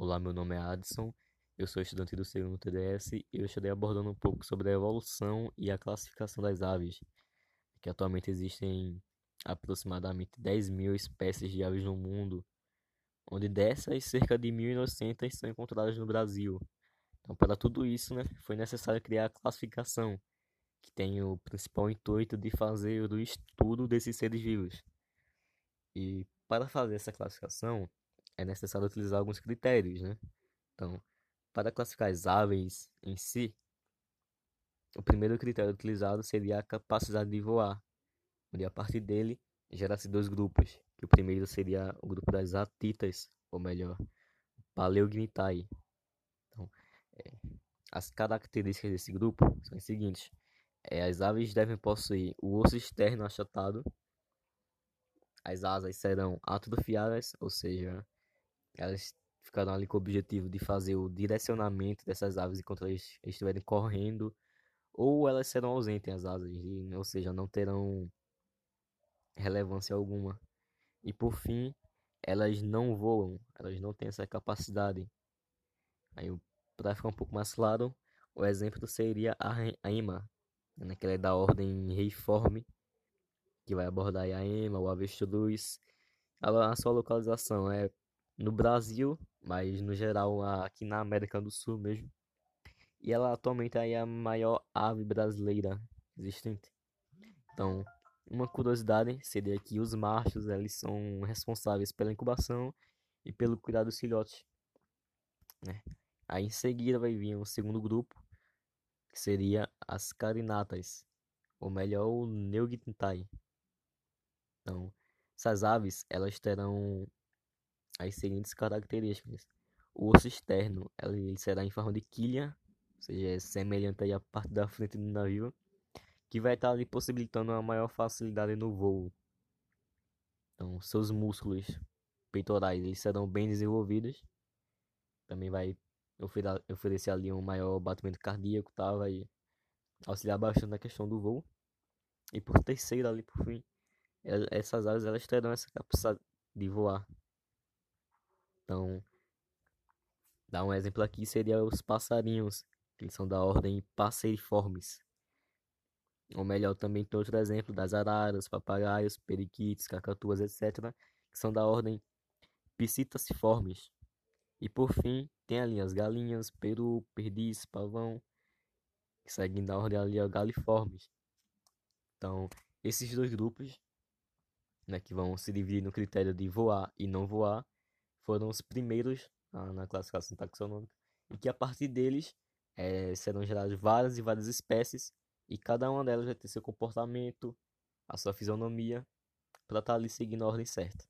Olá, meu nome é Adson, eu sou estudante do segundo TDS e eu estarei abordando um pouco sobre a evolução e a classificação das aves, que atualmente existem aproximadamente 10 mil espécies de aves no mundo, onde dessas, cerca de 1.900 são encontradas no Brasil. Então, para tudo isso, né, foi necessário criar a classificação, que tem o principal intuito de fazer o estudo desses seres vivos. E para fazer essa classificação, é necessário utilizar alguns critérios, né? Então, para classificar as aves em si, o primeiro critério utilizado seria a capacidade de voar, onde a partir dele gera-se dois grupos, que o primeiro seria o grupo das atitas, ou melhor, Paleognitae. Então, é, as características desse grupo são as seguintes. É, as aves devem possuir o osso externo achatado, as asas serão atrofiadas, ou seja, elas ficarão ali com o objetivo de fazer o direcionamento dessas aves enquanto elas estiverem correndo, ou elas serão ausentes as asas, ou seja, não terão relevância alguma. E por fim, elas não voam, elas não têm essa capacidade. Aí, para ficar um pouco mais claro, o exemplo seria a ema, né, que é da ordem reiforme, que vai abordar a ema, o avestruz. A, a sua localização é no Brasil, mas no geral aqui na América do Sul mesmo. E ela atualmente é a maior ave brasileira existente. Então, uma curiosidade seria que os machos eles são responsáveis pela incubação e pelo cuidado dos filhotes. Né? Aí em seguida vai vir o segundo grupo, que seria as carinatas, ou melhor, o Neugtintae. Então, essas aves elas terão as seguintes características. O osso externo ele será em forma de quilha, ou seja, é semelhante à parte da frente do navio, que vai estar ali possibilitando uma maior facilidade no voo. Então, seus músculos peitorais eles serão bem desenvolvidos. Também vai oferecer ali um maior batimento cardíaco, tá? vai auxiliar bastante na questão do voo. E por terceiro ali por fim, essas aves elas terão essa capacidade de voar então, dar um exemplo aqui seria os passarinhos, que são da ordem Passeriformes. Ou melhor, também tem outro exemplo das araras, papagaios, periquitos, cacatuas, etc., que são da ordem Piscitaciformes. E por fim, tem ali as galinhas, peru, perdiz, pavão, que seguem da ordem ali galiformes. Então, esses dois grupos, né, que vão se dividir no critério de voar e não voar, foram os primeiros ah, na classificação taxonômica e que a partir deles é, serão geradas várias e várias espécies e cada uma delas vai ter seu comportamento, a sua fisionomia, para estar tá ali seguindo a ordem certa.